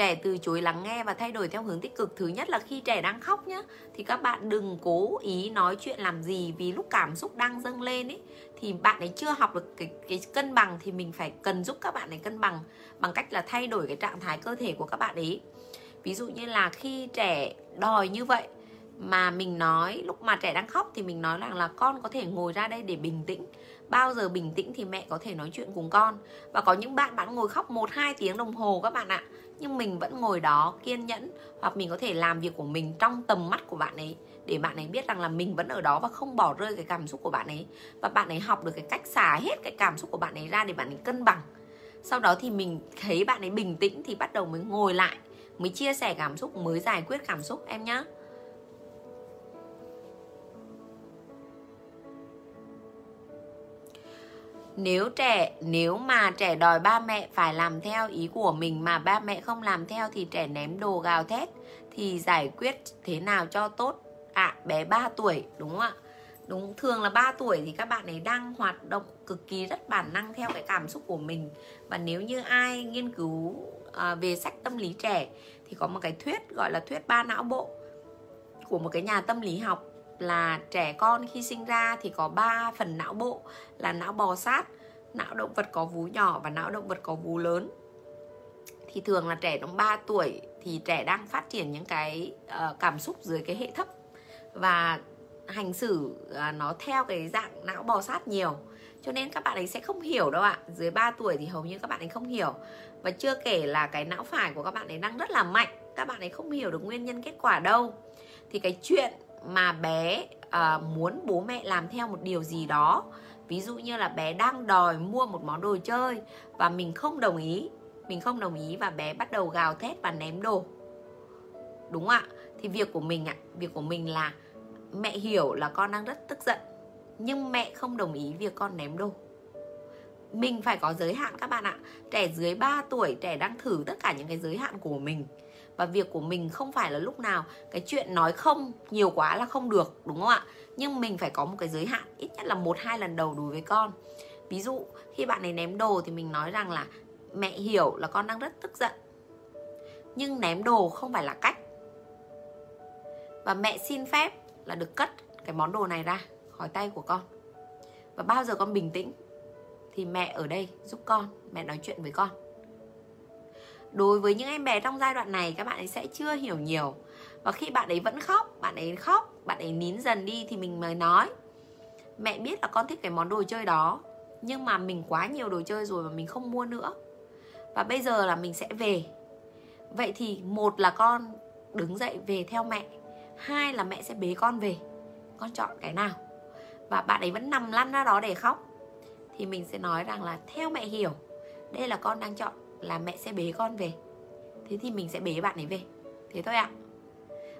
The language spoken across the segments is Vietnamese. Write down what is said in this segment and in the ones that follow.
trẻ từ chối lắng nghe và thay đổi theo hướng tích cực. Thứ nhất là khi trẻ đang khóc nhá, thì các bạn đừng cố ý nói chuyện làm gì vì lúc cảm xúc đang dâng lên ấy thì bạn ấy chưa học được cái cái cân bằng thì mình phải cần giúp các bạn ấy cân bằng bằng cách là thay đổi cái trạng thái cơ thể của các bạn ấy. Ví dụ như là khi trẻ đòi như vậy mà mình nói, lúc mà trẻ đang khóc thì mình nói rằng là con có thể ngồi ra đây để bình tĩnh. Bao giờ bình tĩnh thì mẹ có thể nói chuyện cùng con. Và có những bạn bạn ngồi khóc 1 2 tiếng đồng hồ các bạn ạ nhưng mình vẫn ngồi đó kiên nhẫn hoặc mình có thể làm việc của mình trong tầm mắt của bạn ấy, để bạn ấy biết rằng là mình vẫn ở đó và không bỏ rơi cái cảm xúc của bạn ấy. Và bạn ấy học được cái cách xả hết cái cảm xúc của bạn ấy ra để bạn ấy cân bằng. Sau đó thì mình thấy bạn ấy bình tĩnh thì bắt đầu mới ngồi lại, mới chia sẻ cảm xúc, mới giải quyết cảm xúc, em nhé nếu trẻ nếu mà trẻ đòi ba mẹ phải làm theo ý của mình mà ba mẹ không làm theo thì trẻ ném đồ gào thét thì giải quyết thế nào cho tốt? Ạ à, bé 3 tuổi đúng không ạ? Đúng thường là 3 tuổi thì các bạn ấy đang hoạt động cực kỳ rất bản năng theo cái cảm xúc của mình. Và nếu như ai nghiên cứu à, về sách tâm lý trẻ thì có một cái thuyết gọi là thuyết ba não bộ của một cái nhà tâm lý học là trẻ con khi sinh ra thì có 3 phần não bộ là não bò sát, não động vật có vú nhỏ và não động vật có vú lớn. Thì thường là trẻ trong 3 tuổi thì trẻ đang phát triển những cái uh, cảm xúc dưới cái hệ thấp và hành xử uh, nó theo cái dạng não bò sát nhiều. Cho nên các bạn ấy sẽ không hiểu đâu ạ. Dưới 3 tuổi thì hầu như các bạn ấy không hiểu. Và chưa kể là cái não phải của các bạn ấy đang rất là mạnh. Các bạn ấy không hiểu được nguyên nhân kết quả đâu. Thì cái chuyện mà bé uh, muốn bố mẹ làm theo một điều gì đó. Ví dụ như là bé đang đòi mua một món đồ chơi và mình không đồng ý mình không đồng ý và bé bắt đầu gào thét và ném đồ. Đúng ạ? Thì việc của mình ạ việc của mình là mẹ hiểu là con đang rất tức giận nhưng mẹ không đồng ý việc con ném đồ mình phải có giới hạn các bạn ạ. Trẻ dưới 3 tuổi, trẻ đang thử tất cả những cái giới hạn của mình. Và việc của mình không phải là lúc nào cái chuyện nói không nhiều quá là không được, đúng không ạ? Nhưng mình phải có một cái giới hạn, ít nhất là một, hai lần đầu đối với con. Ví dụ, khi bạn ấy ném đồ thì mình nói rằng là, mẹ hiểu là con đang rất tức giận. Nhưng ném đồ không phải là cách. Và mẹ xin phép là được cất cái món đồ này ra khỏi tay của con. Và bao giờ con bình tĩnh? Thì mẹ ở đây giúp con, mẹ nói chuyện với con. Đối với những em bé trong giai đoạn này, các bạn ấy sẽ chưa hiểu nhiều. Và khi bạn ấy vẫn khóc, bạn ấy khóc, bạn ấy nín dần đi thì mình mới nói, mẹ biết là con thích cái món đồ chơi đó, nhưng mà mình quá nhiều đồ chơi rồi và mình không mua nữa. Và bây giờ là mình sẽ về. Vậy thì một là con đứng dậy về theo mẹ, hai là mẹ sẽ bế con về. Con chọn cái nào? Và bạn ấy vẫn nằm lăn ra đó để khóc thì mình sẽ nói rằng là theo mẹ hiểu đây là con đang chọn là mẹ sẽ bế con về. Thế thì mình sẽ bế bạn ấy về. Thế thôi ạ.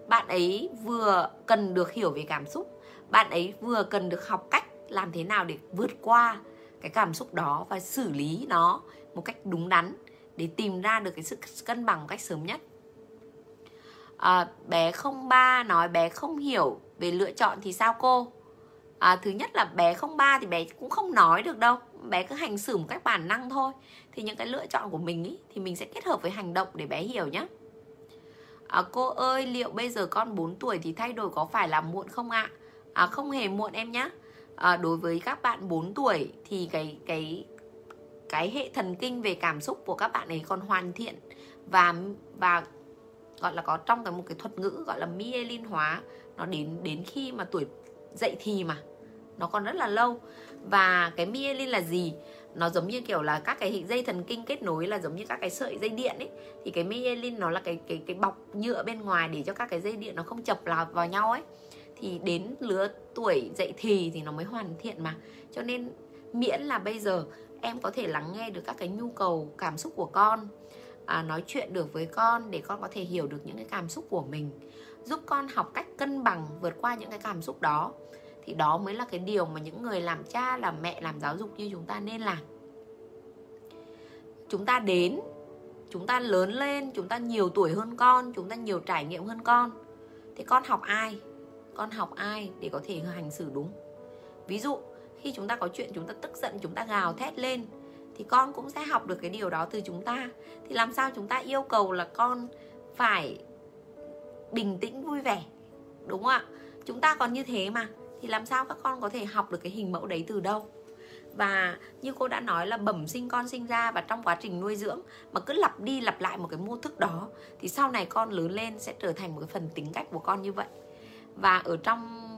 Bạn ấy vừa cần được hiểu về cảm xúc bạn ấy vừa cần được học cách làm thế nào để vượt qua cái cảm xúc đó và xử lý nó một cách đúng đắn để tìm ra được cái sự cân bằng một cách sớm nhất. À, bé không ba nói bé không hiểu về lựa chọn thì sao cô? À, thứ nhất là bé không ba thì bé cũng không nói được đâu. Bé cứ hành xử một cách bản năng thôi. Thì những cái lựa chọn của mình ý, thì mình sẽ kết hợp với hành động để bé hiểu nhé à, cô ơi liệu bây giờ con 4 tuổi thì thay đổi có phải là muộn không ạ? À? à, không hề muộn em nhé à, đối với các bạn 4 tuổi thì cái cái cái hệ thần kinh về cảm xúc của các bạn ấy còn hoàn thiện và và gọi là có trong cái một cái thuật ngữ gọi là myelin hóa nó đến đến khi mà tuổi dậy thì mà nó còn rất là lâu. Và cái myelin là gì? Nó giống như kiểu là các cái dây thần kinh kết nối là giống như các cái sợi dây điện ấy. Thì cái myelin nó là cái cái cái bọc nhựa bên ngoài để cho các cái dây điện nó không chập vào vào nhau ấy. Thì đến lứa tuổi dậy thì thì nó mới hoàn thiện mà. Cho nên miễn là bây giờ em có thể lắng nghe được các cái nhu cầu cảm xúc của con à, nói chuyện được với con để con có thể hiểu được những cái cảm xúc của mình. Giúp con học cách cân bằng vượt qua những cái cảm xúc đó thì đó mới là cái điều mà những người làm cha, làm mẹ, làm giáo dục như chúng ta nên làm. Chúng ta đến, chúng ta lớn lên, chúng ta nhiều tuổi hơn con, chúng ta nhiều trải nghiệm hơn con. Thì con học ai? Con học ai để có thể hành xử đúng? Ví dụ, khi chúng ta có chuyện chúng ta tức giận, chúng ta gào thét lên, thì con cũng sẽ học được cái điều đó từ chúng ta. Thì làm sao chúng ta yêu cầu là con phải bình tĩnh, vui vẻ? Đúng không ạ? Chúng ta còn như thế mà thì làm sao các con có thể học được cái hình mẫu đấy từ đâu? Và như cô đã nói là bẩm sinh con sinh ra và trong quá trình nuôi dưỡng mà cứ lặp đi lặp lại một cái mô thức đó thì sau này con lớn lên sẽ trở thành một cái phần tính cách của con như vậy. Và ở trong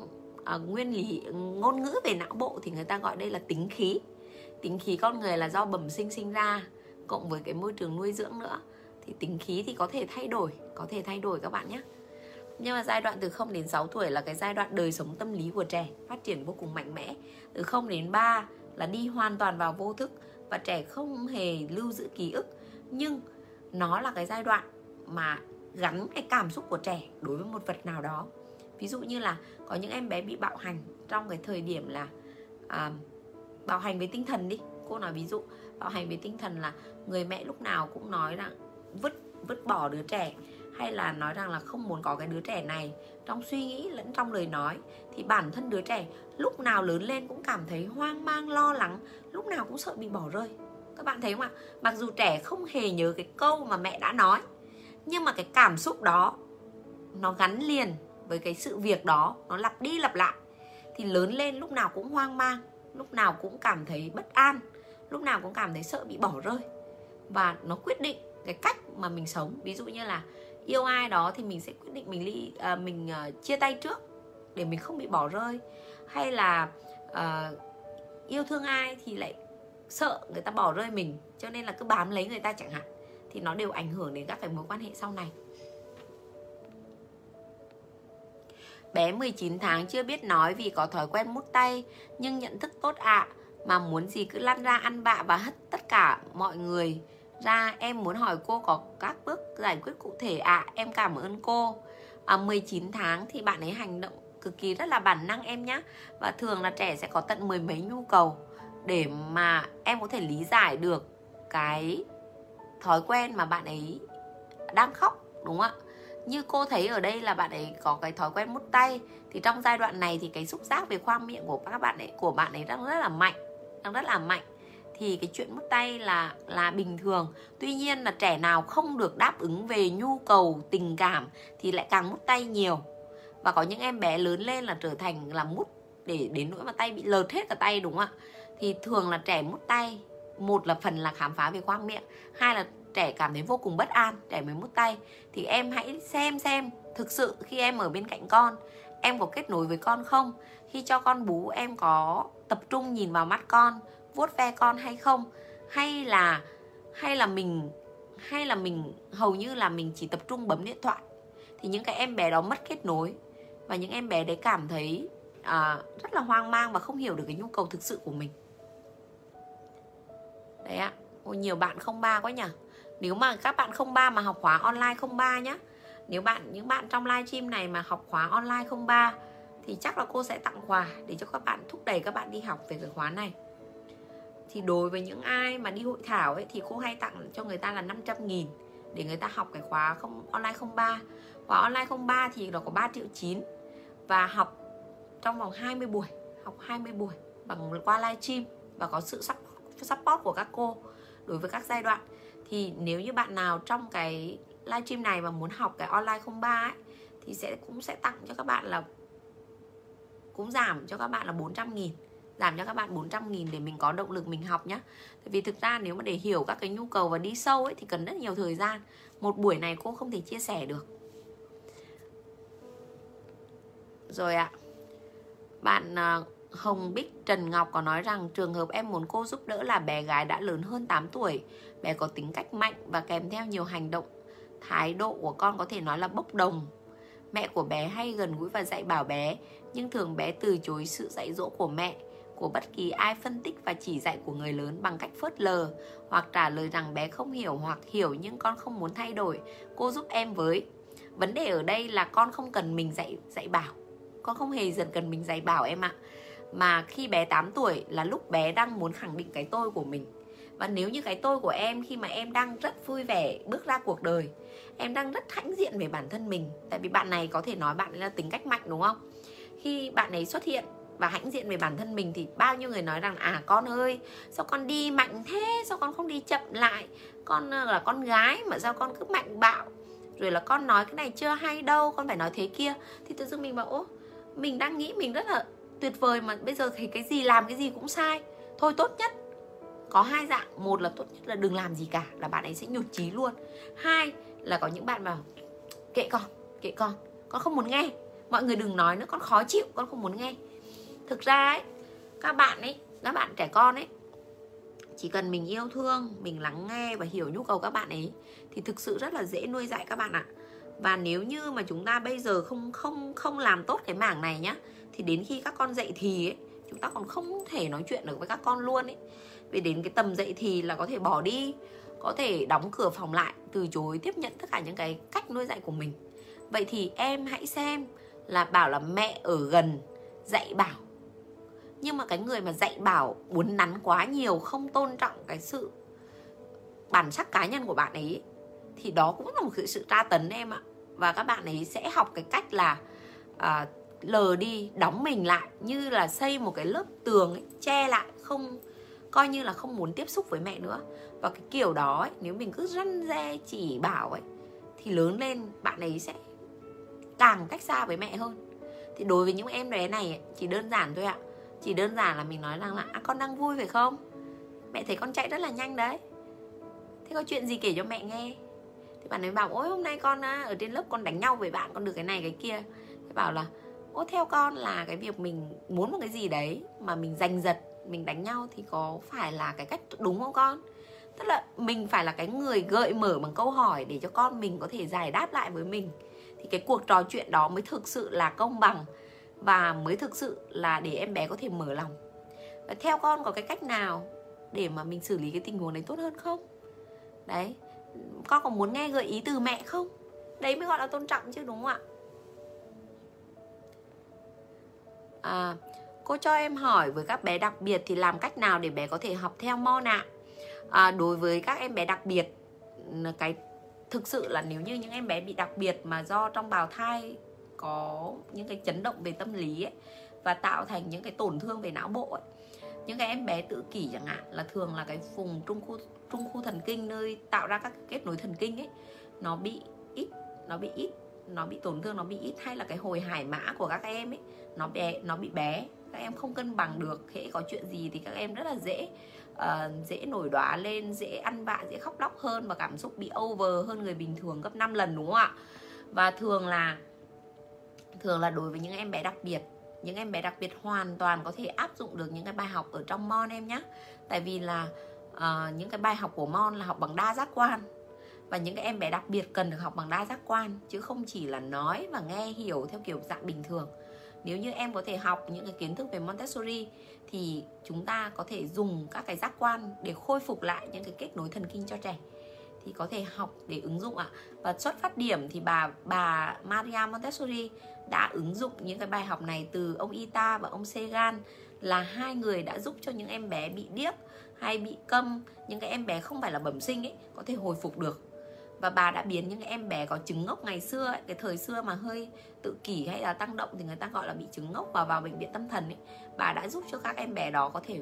uh, nguyên lý ngôn ngữ về não bộ thì người ta gọi đây là tính khí. Tính khí con người là do bẩm sinh sinh ra cộng với cái môi trường nuôi dưỡng nữa. Thì tính khí thì có thể thay đổi có thể thay đổi các bạn nhé nhưng mà giai đoạn từ 0 đến 6 tuổi là cái giai đoạn đời sống tâm lý của trẻ phát triển vô cùng mạnh mẽ. Từ 0 đến 3 là đi hoàn toàn vào vô thức và trẻ không hề lưu giữ ký ức. Nhưng nó là cái giai đoạn mà gắn cái cảm xúc của trẻ đối với một vật nào đó. Ví dụ như là có những em bé bị bạo hành trong cái thời điểm là à, bạo hành với tinh thần đi. Cô nói ví dụ bạo hành với tinh thần là người mẹ lúc nào cũng nói rằng vứt vứt bỏ đứa trẻ hay là nói rằng là không muốn có cái đứa trẻ này trong suy nghĩ lẫn trong lời nói, thì bản thân đứa trẻ lúc nào lớn lên cũng cảm thấy hoang mang, lo lắng, lúc nào cũng sợ bị bỏ rơi. Các bạn thấy không ạ? Mặc dù trẻ không hề nhớ cái câu mà mẹ đã nói, nhưng mà cái cảm xúc đó nó gắn liền với cái sự việc đó, nó lặp đi lặp lại. Thì lớn lên lúc nào cũng hoang mang, lúc nào cũng cảm thấy bất an, lúc nào cũng cảm thấy sợ bị bỏ rơi. Và nó quyết định cái cách mà mình sống. Ví dụ như là yêu ai đó thì mình sẽ quyết định mình ly à, mình à, chia tay trước để mình không bị bỏ rơi. Hay là à, yêu thương ai thì lại sợ người ta bỏ rơi mình cho nên là cứ bám lấy người ta chẳng hạn thì nó đều ảnh hưởng đến các cái mối quan hệ sau này. Bé 19 tháng chưa biết nói vì có thói quen mút tay Nhưng nhận thức tốt ạ à, Mà muốn gì cứ lăn ra ăn bạ và hất tất cả mọi người ra Em muốn hỏi cô có các bước giải quyết cụ thể ạ. À, Em cảm ơn cô. À, 19 tháng thì bạn ấy hành động cực kỳ rất là bản năng em nhé Và thường là trẻ sẽ có tận mười mấy nhu cầu Để mà em có thể lý giải được cái thói quen mà bạn ấy đang khóc đúng không ạ? Như cô thấy ở đây là bạn ấy có cái thói quen mút tay thì trong giai đoạn này thì cái xúc giác về khoang miệng của các bạn ấy của bạn ấy đang rất là mạnh đang rất là mạnh thì cái chuyện mút tay là là bình thường. Tuy nhiên là trẻ nào không được đáp ứng về nhu cầu, tình cảm thì lại càng mút tay nhiều. Và có những em bé lớn lên là trở thành là mút để, đến nỗi mà tay bị lợt hết cả tay, đúng không ạ? Thì thường là trẻ mút tay, một là phần là khám phá về khoang miệng, hai là trẻ cảm thấy vô cùng bất an, trẻ mới mút tay. Thì em hãy xem xem thực sự khi em ở bên cạnh con, em có kết nối với con không? Khi cho con bú, em có tập trung nhìn vào mắt con vuốt ve con hay không? Hay là hay là mình hay là mình hầu như là mình chỉ tập trung bấm điện thoại? Thì những cái em bé đó mất kết nối và những em bé đấy cảm thấy à, rất là hoang mang và không hiểu được cái nhu cầu thực sự của mình. Đấy ạ. Ôi, nhiều bạn không ba quá nhỉ? Nếu mà các bạn không ba mà học khóa online không ba nhá. Nếu bạn những bạn trong livestream này mà học khóa online không ba thì chắc là cô sẽ tặng quà để cho các bạn thúc đẩy các bạn đi học về cái khóa này thì đối với những ai mà đi hội thảo ấy, thì cô hay tặng cho người ta là 500 nghìn để người ta học cái khóa không, online 03 khóa online 03 thì nó có 3 triệu 9 và học trong vòng 20 buổi, học 20 buổi bằng qua livestream và có sự support của các cô đối với các giai đoạn. Thì nếu như bạn nào trong cái livestream này mà muốn học cái online 03 ấy, thì sẽ, cũng sẽ tặng cho các bạn là, cũng giảm cho các bạn là 400 nghìn giảm cho các bạn 400 nghìn để mình có động lực mình học nhé Tại vì thực ra nếu mà để hiểu các cái nhu cầu và đi sâu ấy thì cần rất nhiều thời gian Một buổi này cô không thể chia sẻ được Rồi ạ à. Bạn Hồng Bích Trần Ngọc có nói rằng trường hợp em muốn cô giúp đỡ là bé gái đã lớn hơn 8 tuổi, bé có tính cách mạnh và kèm theo nhiều hành động. Thái độ của con có thể nói là bốc đồng. Mẹ của bé hay gần gũi và dạy bảo bé, nhưng thường bé từ chối sự dạy dỗ của mẹ, của bất kỳ ai phân tích và chỉ dạy của người lớn bằng cách phớt lờ hoặc trả lời rằng bé không hiểu hoặc hiểu nhưng con không muốn thay đổi. Cô giúp em với. Vấn đề ở đây là con không cần mình dạy dạy bảo. Con không hề dần cần mình dạy bảo em ạ. Mà khi bé 8 tuổi là lúc bé đang muốn khẳng định cái tôi của mình và nếu như cái tôi của em khi mà em đang rất vui vẻ bước ra cuộc đời, em đang rất hãnh diện về bản thân mình, tại vì bạn này có thể nói bạn là tính cách mạnh, đúng không khi bạn ấy xuất hiện và hãnh diện về bản thân mình thì bao nhiêu người nói rằng à con ơi, sao con đi mạnh thế? Sao con không đi chậm lại? Con ờ, là con gái mà sao con cứ mạnh bạo? Rồi là con nói cái này chưa hay đâu, con phải nói thế kia. Thì tự dưng mình bảo ô mình đang nghĩ mình rất là tuyệt vời mà bây giờ thì cái gì làm cái gì cũng sai. Thôi tốt nhất, có hai dạng. Một là tốt nhất là đừng làm gì cả, là bạn ấy sẽ nhụt chí luôn. Hai là có những bạn bảo, kệ con kệ con con không muốn nghe. Mọi người đừng nói nữa, con khó chịu, con không muốn nghe thực ra ấy các bạn ấy các bạn trẻ con ấy chỉ cần mình yêu thương mình lắng nghe và hiểu nhu cầu các bạn ấy thì thực sự rất là dễ nuôi dạy các bạn ạ. Và nếu như mà chúng ta bây giờ không không không làm tốt cái mảng này nhá thì đến khi các con dậy thì ấy, chúng ta còn không thể nói chuyện được với các con luôn ấy. Vì đến cái tầm dậy thì là có thể bỏ đi có thể đóng cửa phòng lại từ chối tiếp nhận tất cả những cái cách nuôi dạy của mình. Vậy thì em hãy xem là bảo là mẹ ở gần dạy bảo nhưng mà cái người mà dạy bảo uốn nắn quá nhiều không tôn trọng cái sự bản sắc cá nhân của bạn ấy thì đó cũng là một cái sự tra tấn em ạ. Và các bạn ấy sẽ học cái cách là à, lờ đi đóng mình lại như là xây một cái lớp tường ấy, che lại không coi như là không muốn tiếp xúc với mẹ nữa. Và cái kiểu đó ấy, nếu mình cứ răn re chỉ bảo ấy thì lớn lên bạn ấy sẽ càng cách xa với mẹ hơn. Thì đối với những em bé này ấy, chỉ đơn giản thôi ạ chỉ đơn giản là mình nói rằng là à, con đang vui phải không? Mẹ thấy con chạy rất là nhanh đấy. Thế có chuyện gì kể cho mẹ nghe. Thì bạn ấy bảo ôi hôm nay con à, ở trên lớp con đánh nhau với bạn con được cái này cái kia. Thế bảo là ô theo con là cái việc mình muốn một cái gì đấy mà mình giành giật mình đánh nhau thì có phải là cái cách đúng không con? Tức là mình phải là cái người gợi mở bằng câu hỏi để cho con mình có thể giải đáp lại với mình. Thì cái cuộc trò chuyện đó mới thực sự là công bằng và mới thực sự là để em bé có thể mở lòng. Và theo con có cái cách nào để mà mình xử lý cái tình huống đấy tốt hơn không? Đấy con có muốn nghe gợi ý từ mẹ không? Đấy mới gọi là tôn trọng chứ đúng không ạ? À, cô cho em hỏi với các bé đặc biệt thì làm cách nào để bé có thể học theo mon ạ? À, đối với các em bé đặc biệt cái thực sự là nếu như những em bé bị đặc biệt mà do trong bào thai có những cái chấn động về tâm lý ấy và tạo thành những cái tổn thương về não bộ ấy. Những cái em bé tự kỷ chẳng hạn là thường là cái vùng trung khu trung khu thần kinh nơi tạo ra các kết nối thần kinh ấy nó bị ít nó bị ít nó bị tổn thương nó bị ít hay là cái hồi hải mã của các em ấy nó bé nó bị bé. Các em không cân bằng được hễ có chuyện gì thì các em rất là dễ uh, dễ nổi đóa lên dễ ăn vạ dễ khóc lóc hơn và cảm xúc bị over hơn người bình thường gấp 5 lần đúng không ạ? Và thường là thường là đối với những em bé đặc biệt những em bé đặc biệt hoàn toàn có thể áp dụng được những cái bài học ở trong mon em nhé tại vì là uh, những cái bài học của mon là học bằng đa giác quan. Và những cái em bé đặc biệt cần được học bằng đa giác quan chứ không chỉ là nói và nghe hiểu theo kiểu dạng bình thường. Nếu như em có thể học những cái kiến thức về Montessori thì chúng ta có thể dùng các cái giác quan để khôi phục lại những cái kết nối thần kinh cho trẻ thì có thể học để ứng dụng ạ. Và xuất phát điểm thì bà bà Maria Montessori đã ứng dụng những cái bài học này từ ông Ita và ông Segan là hai người đã giúp cho những em bé bị điếc hay bị câm, những cái em bé không phải là bẩm sinh ấy có thể hồi phục được và bà đã biến những em bé có chứng ngốc ngày xưa ấy, cái thời xưa mà hơi tự kỷ hay là tăng động thì người ta gọi là bị chứng ngốc và vào bệnh viện tâm thần ấy bà đã giúp cho các em bé đó có thể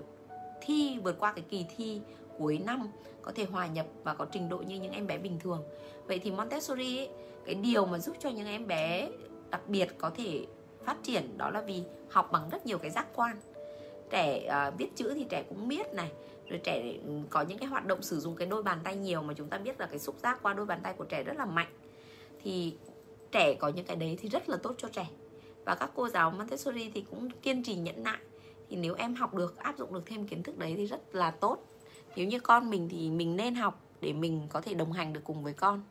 thi vượt qua cái kỳ thi cuối năm có thể hòa nhập và có trình độ như những em bé bình thường. Vậy thì Montessori ấy, cái điều mà giúp cho những em bé đặc biệt có thể phát triển đó là vì học bằng rất nhiều cái giác quan. Trẻ uh, viết chữ thì trẻ cũng biết này rồi trẻ có những cái hoạt động sử dụng cái đôi bàn tay nhiều mà chúng ta biết là cái xúc giác qua đôi bàn tay của trẻ rất là mạnh. Thì trẻ có những cái đấy thì rất là tốt cho trẻ. Và các cô giáo Montessori thì cũng kiên trì nhẫn nại. Thì nếu em học được áp dụng được thêm kiến thức đấy thì rất là tốt nếu như con mình thì mình nên học để mình có thể đồng hành được cùng với con.